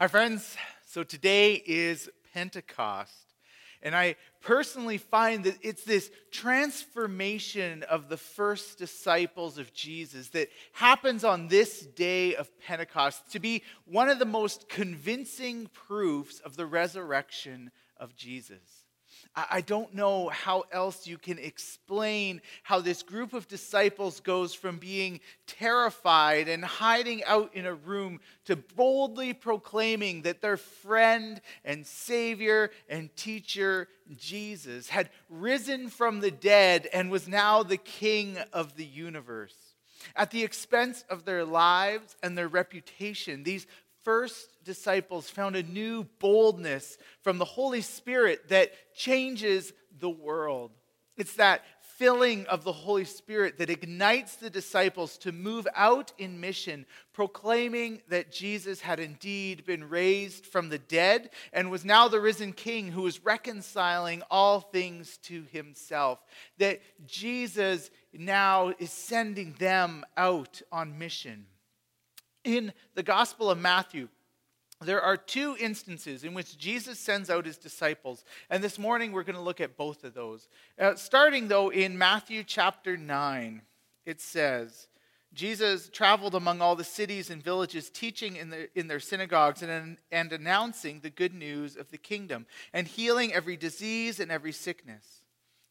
Hi, friends. So today is Pentecost. And I personally find that it's this transformation of the first disciples of Jesus that happens on this day of Pentecost to be one of the most convincing proofs of the resurrection of Jesus. I don't know how else you can explain how this group of disciples goes from being terrified and hiding out in a room to boldly proclaiming that their friend and Savior and teacher, Jesus, had risen from the dead and was now the King of the universe. At the expense of their lives and their reputation, these first disciples found a new boldness from the Holy Spirit that changes the world. It's that filling of the Holy Spirit that ignites the disciples to move out in mission, proclaiming that Jesus had indeed been raised from the dead and was now the risen King who was reconciling all things to himself. That Jesus now is sending them out on mission. In the Gospel of Matthew, there are two instances in which Jesus sends out his disciples. And this morning we're going to look at both of those. Uh, starting, though, in Matthew chapter 9, it says, Jesus traveled among all the cities and villages, teaching in, the, in their synagogues and, and announcing the good news of the kingdom and healing every disease and every sickness.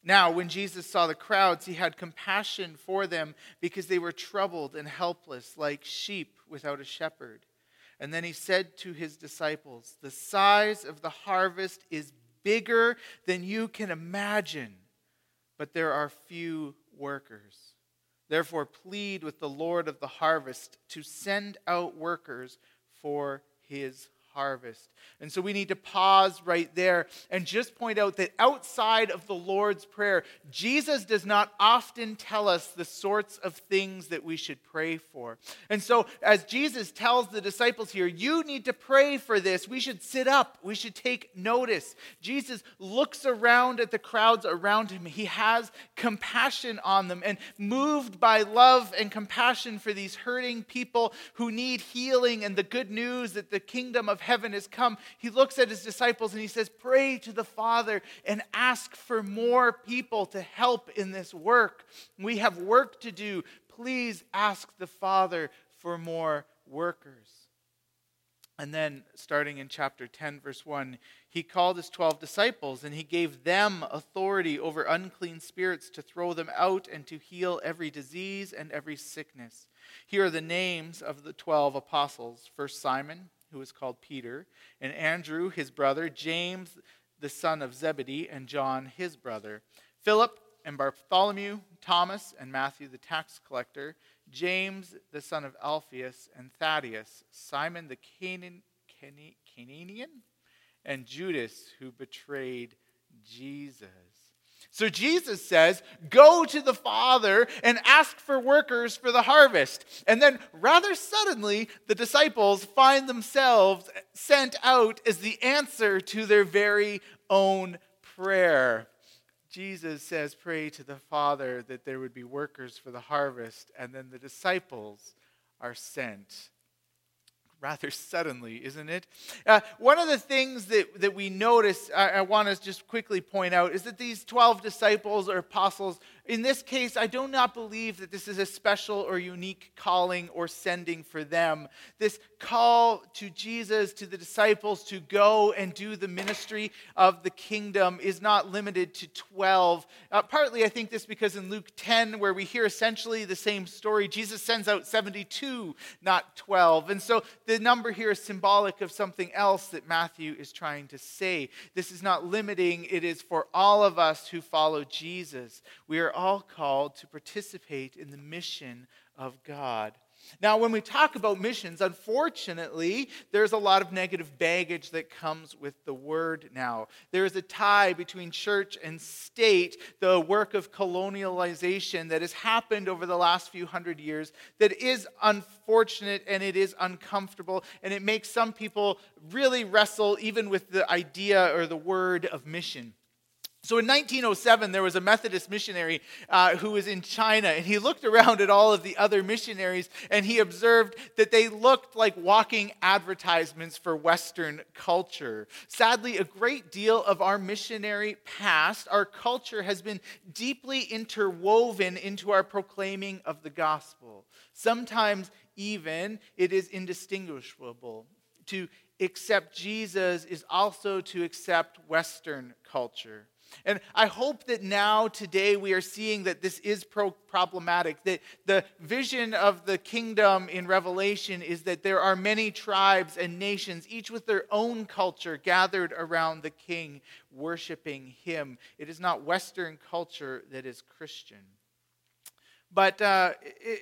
Now, when Jesus saw the crowds, he had compassion for them because they were troubled and helpless, like sheep without a shepherd. And then he said to his disciples, The size of the harvest is bigger than you can imagine, but there are few workers. Therefore, plead with the Lord of the harvest to send out workers for his harvest. And so we need to pause right there and just point out that outside of the Lord's Prayer, Jesus does not often tell us the sorts of things that we should pray for. And so, as Jesus tells the disciples here, you need to pray for this, we should sit up, we should take notice. Jesus looks around at the crowds around him, he has compassion on them, and moved by love and compassion for these hurting people who need healing and the good news that the kingdom of heaven has come, he looks at his disciples and he says, Pray to the Father and ask for more people to help in this work. We have work to do. Please ask the Father for more workers. And then, starting in chapter 10, verse 1, he called his 12 disciples and he gave them authority over unclean spirits to throw them out and to heal every disease and every sickness. Here are the names of the 12 apostles First Simon who was called Peter, and Andrew, his brother, James, the son of Zebedee, and John, his brother, Philip and Bartholomew, Thomas and Matthew, the tax collector, James, the son of Alphaeus, and Thaddeus, Simon the Canaan, Canaan, and Judas, who betrayed Jesus. So Jesus says, Go to the Father and ask for workers for the harvest. And then, rather suddenly, the disciples find themselves sent out as the answer to their very own prayer. Jesus says, Pray to the Father that there would be workers for the harvest. And then the disciples are sent rather suddenly, isn't it? Uh, one of the things that, that we notice, I, I want to just quickly point out, is that these 12 disciples or apostles in this case, I do not believe that this is a special or unique calling or sending for them. This call to Jesus, to the disciples to go and do the ministry of the kingdom is not limited to 12. Uh, partly, I think this because in Luke 10, where we hear essentially the same story, Jesus sends out 72, not 12. And so the number here is symbolic of something else that Matthew is trying to say. This is not limiting, it is for all of us who follow Jesus. We are all called to participate in the mission of God. Now, when we talk about missions, unfortunately, there's a lot of negative baggage that comes with the word now. There is a tie between church and state, the work of colonialization that has happened over the last few hundred years, that is unfortunate and it is uncomfortable, and it makes some people really wrestle even with the idea or the word of mission. So in 1907, there was a Methodist missionary uh, who was in China, and he looked around at all of the other missionaries and he observed that they looked like walking advertisements for Western culture. Sadly, a great deal of our missionary past, our culture, has been deeply interwoven into our proclaiming of the gospel. Sometimes, even, it is indistinguishable. To accept Jesus is also to accept Western culture. And I hope that now, today, we are seeing that this is pro- problematic. That the vision of the kingdom in Revelation is that there are many tribes and nations, each with their own culture, gathered around the king, worshiping him. It is not Western culture that is Christian. But uh, it,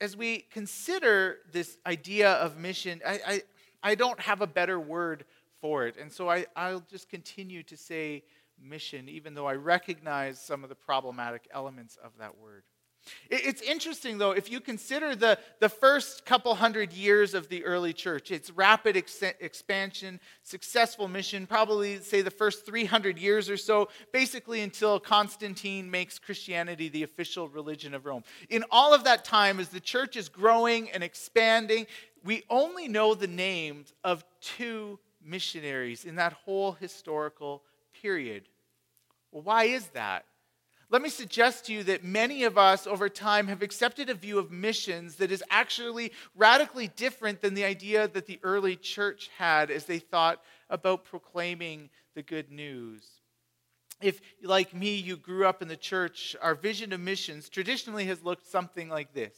as we consider this idea of mission, I, I, I, don't have a better word for it. And so I, I'll just continue to say, mission, even though I recognize some of the problematic elements of that word. It's interesting, though, if you consider the, the first couple hundred years of the early church, its rapid ex- expansion, successful mission, probably say the first 300 years or so, basically until Constantine makes Christianity the official religion of Rome. In all of that time, as the church is growing and expanding, we only know the names of two missionaries in that whole historical period. Well, why is that? Let me suggest to you that many of us over time have accepted a view of missions that is actually radically different than the idea that the early church had as they thought about proclaiming the good news. If, like me, you grew up in the church, our vision of missions traditionally has looked something like this.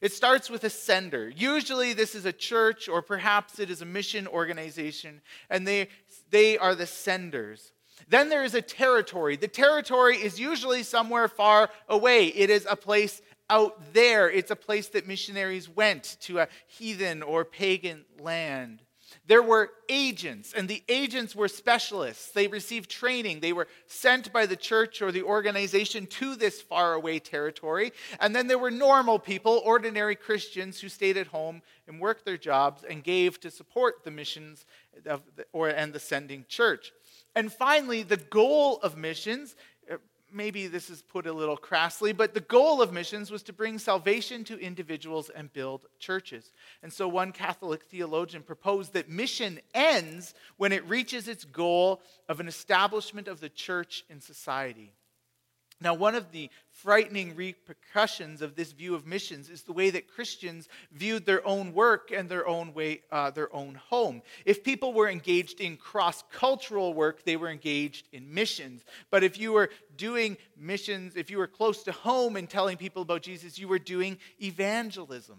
It starts with a sender. Usually, this is a church or perhaps it is a mission organization, and they, they are the senders. Then there is a territory. The territory is usually somewhere far away, it is a place out there. It's a place that missionaries went to a heathen or pagan land. There were agents, and the agents were specialists. They received training. They were sent by the church or the organization to this faraway territory. And then there were normal people, ordinary Christians, who stayed at home and worked their jobs and gave to support the missions of the, or, and the sending church. And finally, the goal of missions uh, maybe this is put a little crassly, but the goal of missions was to bring salvation to individuals and build churches. And so one Catholic theologian proposed that mission ends when it reaches its goal of an establishment of the church in society. Now, one of the frightening repercussions of this view of missions is the way that Christians viewed their own work and their own way, uh, their own home. If people were engaged in cross-cultural work, they were engaged in missions. But if you were doing missions, if you were close to home and telling people about Jesus, you were doing evangelism.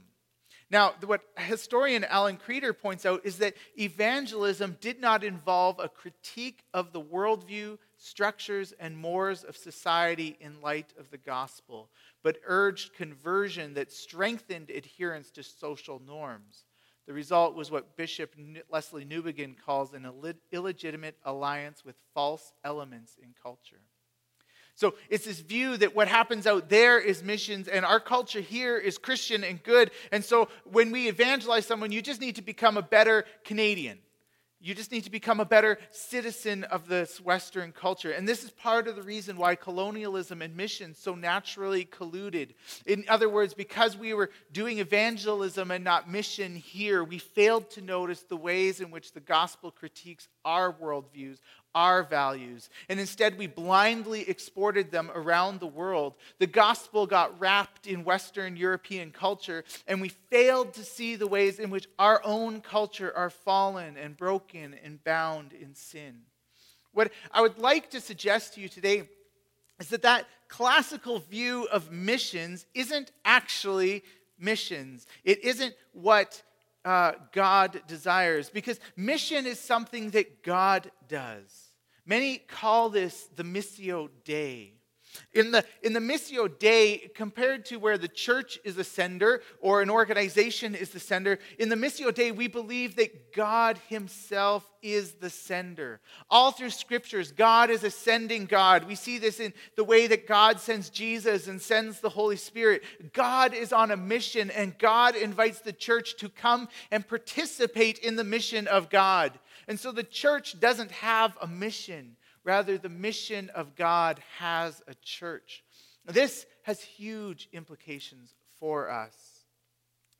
Now, what historian Alan Kreider points out is that evangelism did not involve a critique of the worldview, structures, and mores of society in light of the gospel, but urged conversion that strengthened adherence to social norms. The result was what Bishop Lesslie Newbigin calls an illegitimate alliance with false elements in culture. So it's this view that what happens out there is missions and our culture here is Christian and good. And so when we evangelize someone, you just need to become a better Canadian. You just need to become a better citizen of this Western culture. And this is part of the reason why colonialism and missions so naturally colluded. In other words, because we were doing evangelism and not mission here, we failed to notice the ways in which the gospel critiques our worldviews, our values, and instead we blindly exported them around the world. The gospel got wrapped in Western European culture, and we failed to see the ways in which our own culture are fallen and broken and bound in sin. What I would like to suggest to you today is that that classical view of missions isn't actually missions. It isn't what uh, God desires, because mission is something that God does. Many call this the Missio Dei. In the, in the Missio Dei, compared to where the church is the sender or an organization is the sender, in the Missio Dei, we believe that God Himself is the sender. All through scriptures, God is a sending God. We see this in the way that God sends Jesus and sends the Holy Spirit. God is on a mission, and God invites the church to come and participate in the mission of God. And so the church doesn't have a mission. Rather, the mission of God has a church. This has huge implications for us.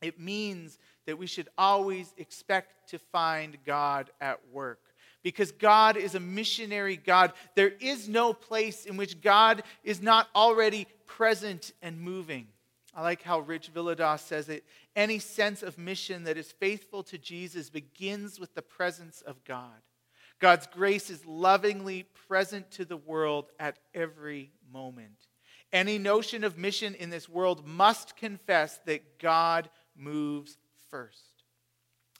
It means that we should always expect to find God at work. Because God is a missionary God. There is no place in which God is not already present and moving. I like how Rich Villodas says it. Any sense of mission that is faithful to Jesus begins with the presence of God. God's grace is lovingly present to the world at every moment. Any notion of mission in this world must confess that God moves first.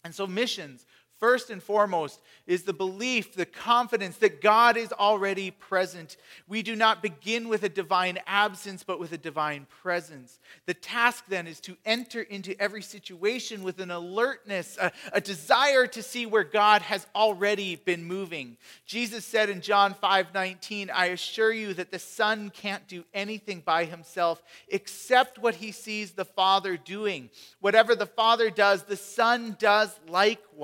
And so, missions First and foremost is the belief, the confidence that God is already present. We do not begin with a divine absence, but with a divine presence. The task then is to enter into every situation with an alertness, a, a desire to see where God has already been moving. Jesus said in John 5 19, I assure you that the Son can't do anything by himself except what he sees the Father doing. Whatever the Father does, the Son does likewise.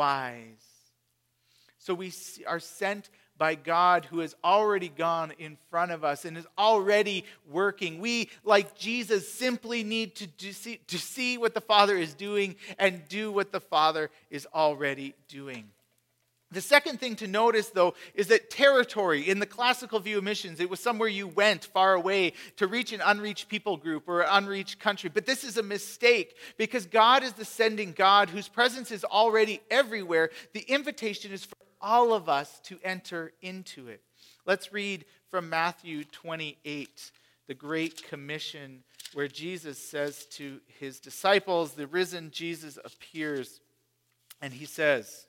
So we are sent by God who has already gone in front of us and is already working. We, like Jesus, simply need to, see, to see what the Father is doing and do what the Father is already doing. The second thing to notice, though, is that territory, in the classical view of missions, it was somewhere you went far away to reach an unreached people group or an unreached country. But this is a mistake because God is the sending God whose presence is already everywhere. The invitation is for all of us to enter into it. Let's read from Matthew 28, the Great Commission, where Jesus says to his disciples, the risen Jesus appears, and he says,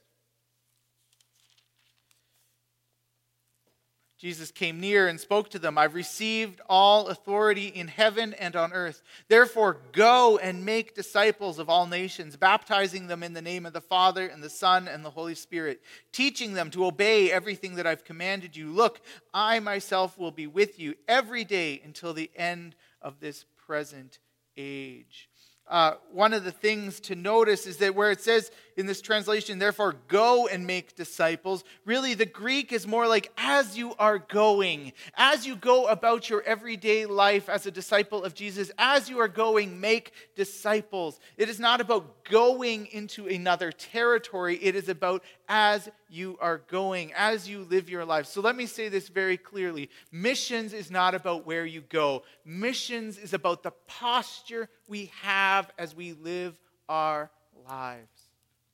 Jesus came near and spoke to them I've received all authority in heaven and on earth. Therefore, go and make disciples of all nations, baptizing them in the name of the Father and the Son and the Holy Spirit, teaching them to obey everything that I've commanded you. Look, I myself will be with you every day until the end of this present age. Uh, one of the things to notice is that where it says in this translation, therefore, go and make disciples, really the Greek is more like as you are going, as you go about your everyday life as a disciple of Jesus, as you are going, make disciples. It is not about going into another territory, it is about as you are going, as you live your life. So let me say this very clearly missions is not about where you go, missions is about the posture we have as we live our lives.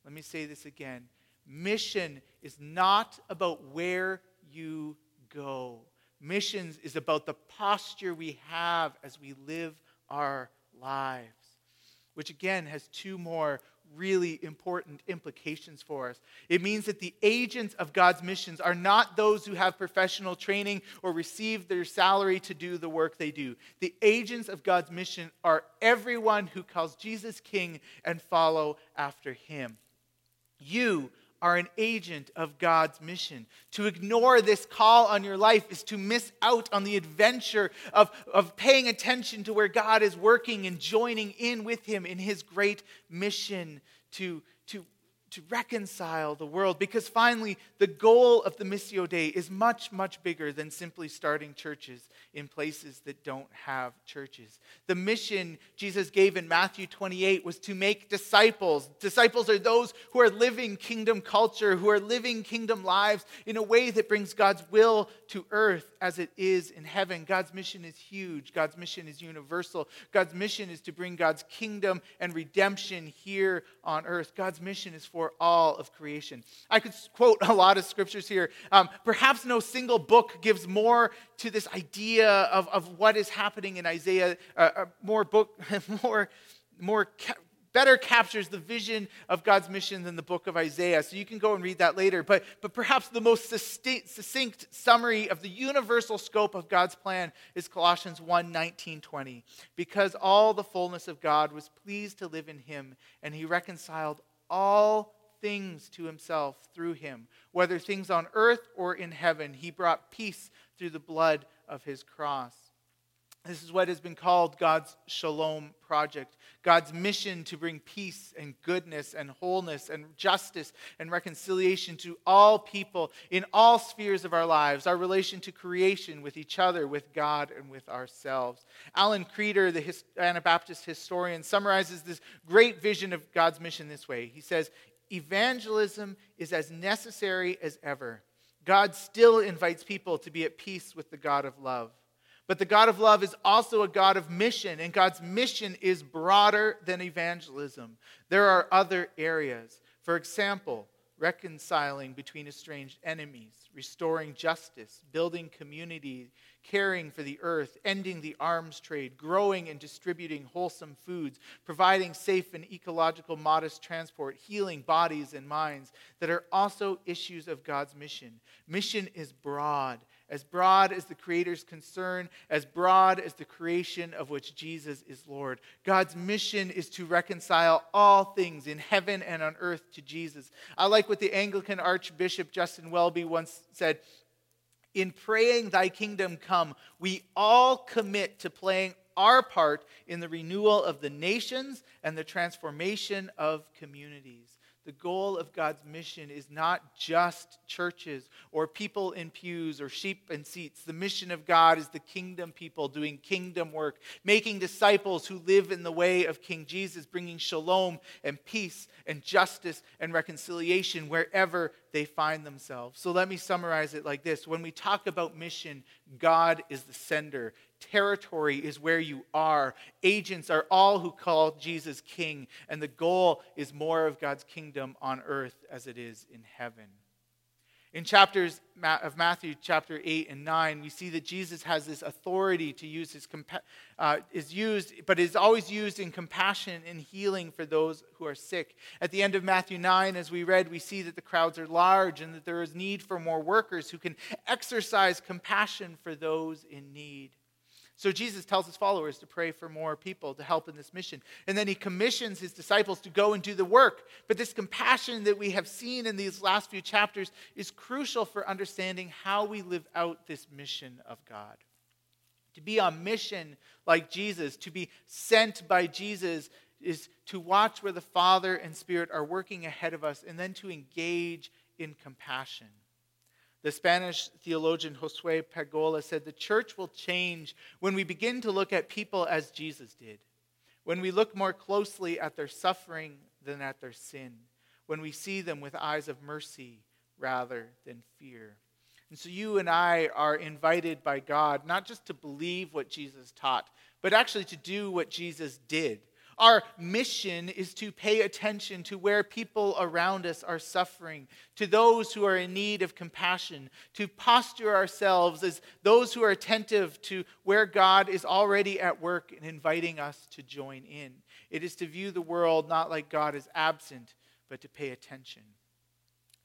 Let me say this again. Mission is not about where you go. Missions is about the posture we have as we live our lives, which again has two more really important implications for us. It means that the agents of God's missions are not those who have professional training or receive their salary to do the work they do. The agents of God's mission are everyone who calls Jesus King and follow after him. You are an agent of God's mission. To ignore this call on your life is to miss out on the adventure of, of paying attention to where God is working and joining in with Him in His great mission to, to reconcile the world because finally the goal of the missio dei is much much bigger than simply starting churches in places that don't have churches. The mission jesus gave in matthew 28 was to make disciples. Disciples are those who are living kingdom culture who are living kingdom lives in a way that brings god's will to earth as it is in heaven. God's mission is huge. God's mission is universal. God's mission is to bring god's kingdom and redemption here on earth. God's mission is for for all of creation. I could quote a lot of scriptures here. Um, perhaps no single book gives more to this idea of, of what is happening in Isaiah, uh, uh, more book, more, more ca- better captures the vision of God's mission than the book of Isaiah. So you can go and read that later. But, but perhaps the most succinct summary of the universal scope of God's plan is Colossians 1 19, 20. Because all the fullness of God was pleased to live in him, and he reconciled all things to himself through him, whether things on earth or in heaven. He brought peace through the blood of his cross. This is what has been called God's Shalom Project, God's mission to bring peace and goodness and wholeness and justice and reconciliation to all people in all spheres of our lives, our relation to creation, with each other, with God, and with ourselves. Alan Kreider, the Anabaptist historian, summarizes this great vision of God's mission this way. He says, Evangelism is as necessary as ever. God still invites people to be at peace with the God of love. But the God of love is also a God of mission, and God's mission is broader than evangelism. There are other areas. For example, reconciling between estranged enemies, restoring justice, building community, caring for the earth, ending the arms trade, growing and distributing wholesome foods, providing safe and ecological modest transport, healing bodies and minds that are also issues of God's mission. Mission is broad as broad as the Creator's concern, as broad as the creation of which Jesus is Lord. God's mission is to reconcile all things in heaven and on earth to Jesus. I like what the Anglican Archbishop Justin Welby once said In praying, Thy kingdom come, we all commit to playing our part in the renewal of the nations and the transformation of communities. The goal of God's mission is not just churches or people in pews or sheep in seats. The mission of God is the kingdom people doing kingdom work, making disciples who live in the way of King Jesus, bringing shalom and peace and justice and reconciliation wherever they find themselves. So let me summarize it like this When we talk about mission, God is the sender. Territory is where you are. Agents are all who call Jesus king. And the goal is more of God's kingdom on earth as it is in heaven. In chapters of Matthew, chapter 8 and 9, we see that Jesus has this authority to use his, uh, is used, but is always used in compassion and healing for those who are sick. At the end of Matthew 9, as we read, we see that the crowds are large and that there is need for more workers who can exercise compassion for those in need. So Jesus tells his followers to pray for more people to help in this mission. And then he commissions his disciples to go and do the work. But this compassion that we have seen in these last few chapters is crucial for understanding how we live out this mission of God. To be on mission like Jesus, to be sent by Jesus, is to watch where the Father and Spirit are working ahead of us and then to engage in compassion. The Spanish theologian Josue Pagola said the church will change when we begin to look at people as Jesus did, when we look more closely at their suffering than at their sin, when we see them with eyes of mercy rather than fear. And so you and I are invited by God not just to believe what Jesus taught, but actually to do what Jesus did. Our mission is to pay attention to where people around us are suffering, to those who are in need of compassion, to posture ourselves as those who are attentive to where God is already at work and inviting us to join in. It is to view the world not like God is absent, but to pay attention.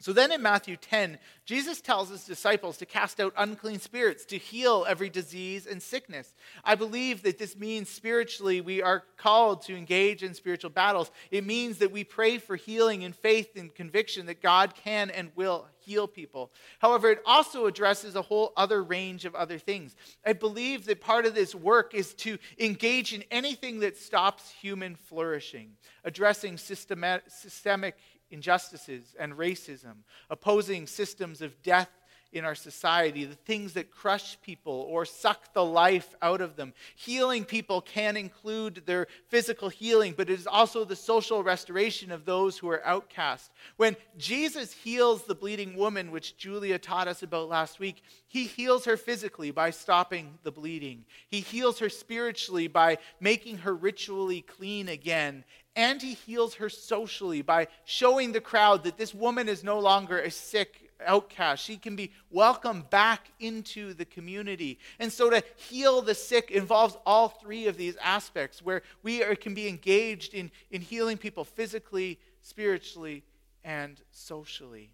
So then in Matthew 10, Jesus tells his disciples to cast out unclean spirits, to heal every disease and sickness. I believe that this means spiritually we are called to engage in spiritual battles. It means that we pray for healing in faith and conviction that God can and will heal people. However, it also addresses a whole other range of other things. I believe that part of this work is to engage in anything that stops human flourishing, addressing systemic injustices and racism, opposing systems of death in our society, the things that crush people or suck the life out of them. Healing people can include their physical healing, but it is also the social restoration of those who are outcast. When Jesus heals the bleeding woman, which Julia taught us about last week, he heals her physically by stopping the bleeding. He heals her spiritually by making her ritually clean again. And he heals her socially by showing the crowd that this woman is no longer a sick outcast. She can be welcomed back into the community. And so to heal the sick involves all three of these aspects where we are, can be engaged in, in healing people physically, spiritually, and socially.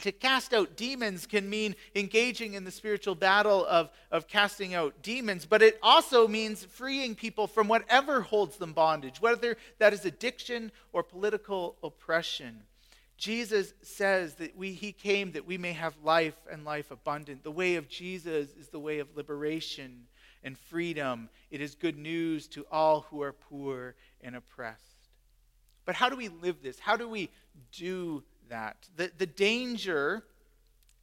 To cast out demons can mean engaging in the spiritual battle of, of casting out demons, but it also means freeing people from whatever holds them bondage, whether that is addiction or political oppression. Jesus says that we, he came that we may have life and life abundant. The way of Jesus is the way of liberation and freedom. It is good news to all who are poor and oppressed. But how do we live this? How do we do that? The, the danger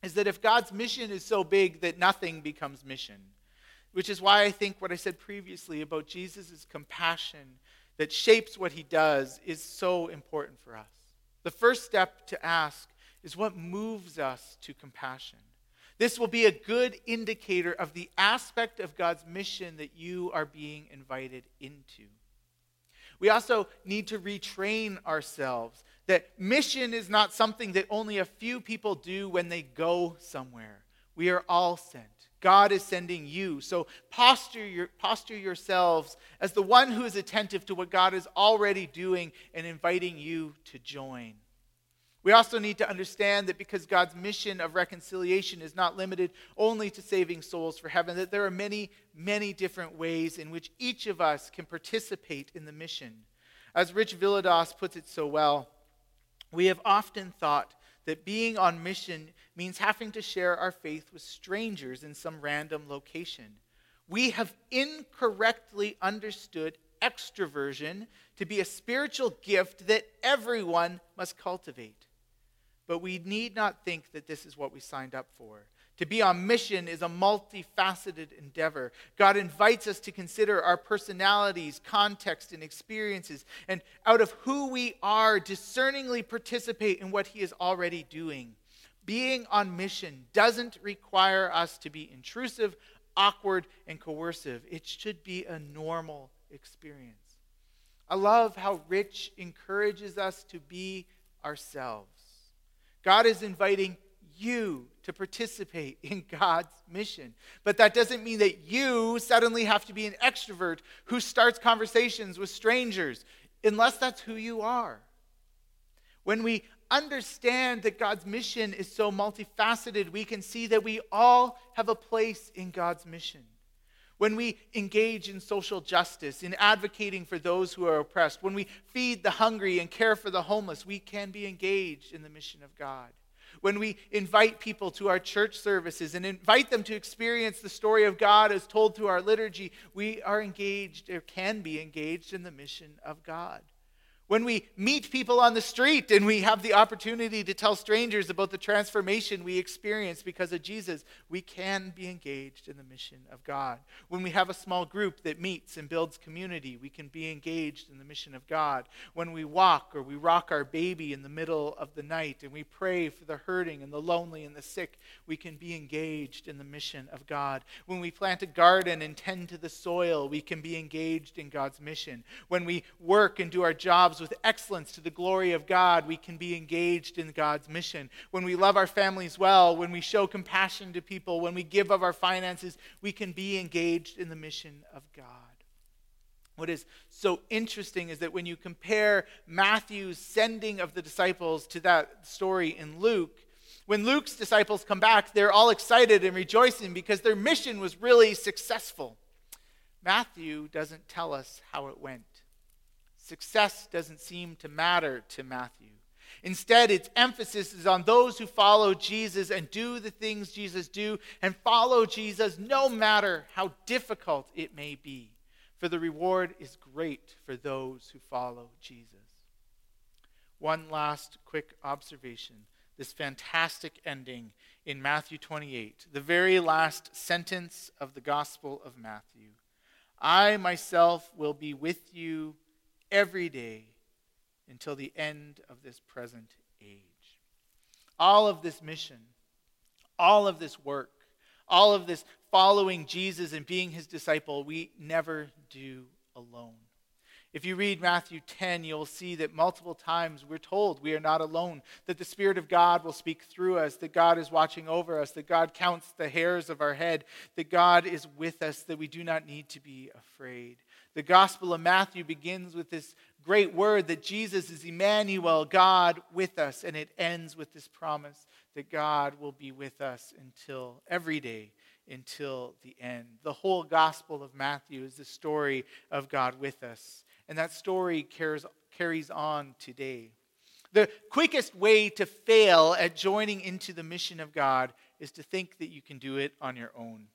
is that if God's mission is so big that nothing becomes mission, which is why I think what I said previously about Jesus' compassion that shapes what he does is so important for us. The first step to ask is what moves us to compassion. This will be a good indicator of the aspect of God's mission that you are being invited into. We also need to retrain ourselves that mission is not something that only a few people do when they go somewhere. We are all sent. God is sending you. So posture, your, posture yourselves as the one who is attentive to what God is already doing and inviting you to join. We also need to understand that because God's mission of reconciliation is not limited only to saving souls for heaven, that there are many, many different ways in which each of us can participate in the mission. As Rich Villodas puts it so well, we have often thought that being on mission means having to share our faith with strangers in some random location. We have incorrectly understood extroversion to be a spiritual gift that everyone must cultivate. But we need not think that this is what we signed up for. To be on mission is a multifaceted endeavor. God invites us to consider our personalities, context, and experiences, and out of who we are, discerningly participate in what He is already doing. Being on mission doesn't require us to be intrusive, awkward, and coercive. It should be a normal experience. I love how Rich encourages us to be ourselves. God is inviting you to participate in God's mission. But that doesn't mean that you suddenly have to be an extrovert who starts conversations with strangers, unless that's who you are. When we understand that God's mission is so multifaceted, we can see that we all have a place in God's mission. When we engage in social justice, in advocating for those who are oppressed, when we feed the hungry and care for the homeless, we can be engaged in the mission of God when we invite people to our church services and invite them to experience the story of God as told through our liturgy, we are engaged or can be engaged in the mission of God. When we meet people on the street and we have the opportunity to tell strangers about the transformation we experience because of Jesus, we can be engaged in the mission of God. When we have a small group that meets and builds community, we can be engaged in the mission of God. When we walk or we rock our baby in the middle of the night and we pray for the hurting and the lonely and the sick, we can be engaged in the mission of God. When we plant a garden and tend to the soil, we can be engaged in God's mission. When we work and do our jobs with excellence to the glory of God, we can be engaged in God's mission. When we love our families well, when we show compassion to people, when we give of our finances, we can be engaged in the mission of God. What is so interesting is that when you compare Matthew's sending of the disciples to that story in Luke, when Luke's disciples come back, they're all excited and rejoicing because their mission was really successful. Matthew doesn't tell us how it went. Success doesn't seem to matter to Matthew. Instead, its emphasis is on those who follow Jesus and do the things Jesus do and follow Jesus no matter how difficult it may be. For the reward is great for those who follow Jesus. One last quick observation this fantastic ending in Matthew 28, the very last sentence of the Gospel of Matthew. I myself will be with you every day until the end of this present age. All of this mission, all of this work, all of this following Jesus and being his disciple, we never do alone. If you read Matthew 10, you'll see that multiple times we're told we are not alone, that the Spirit of God will speak through us, that God is watching over us, that God counts the hairs of our head, that God is with us, that we do not need to be afraid. The Gospel of Matthew begins with this great word that Jesus is Emmanuel, God with us, and it ends with this promise that God will be with us until every day, until the end. The whole Gospel of Matthew is the story of God with us, and that story carries, carries on today. The quickest way to fail at joining into the mission of God is to think that you can do it on your own.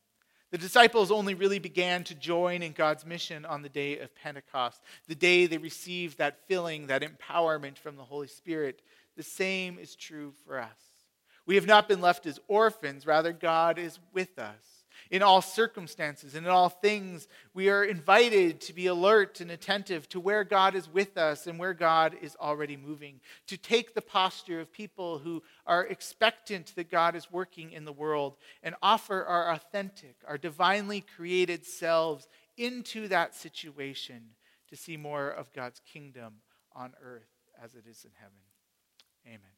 The disciples only really began to join in God's mission on the day of Pentecost, the day they received that filling, that empowerment from the Holy Spirit. The same is true for us. We have not been left as orphans, rather, God is with us. In all circumstances and in all things, we are invited to be alert and attentive to where God is with us and where God is already moving, to take the posture of people who are expectant that God is working in the world and offer our authentic, our divinely created selves into that situation to see more of God's kingdom on earth as it is in heaven. Amen.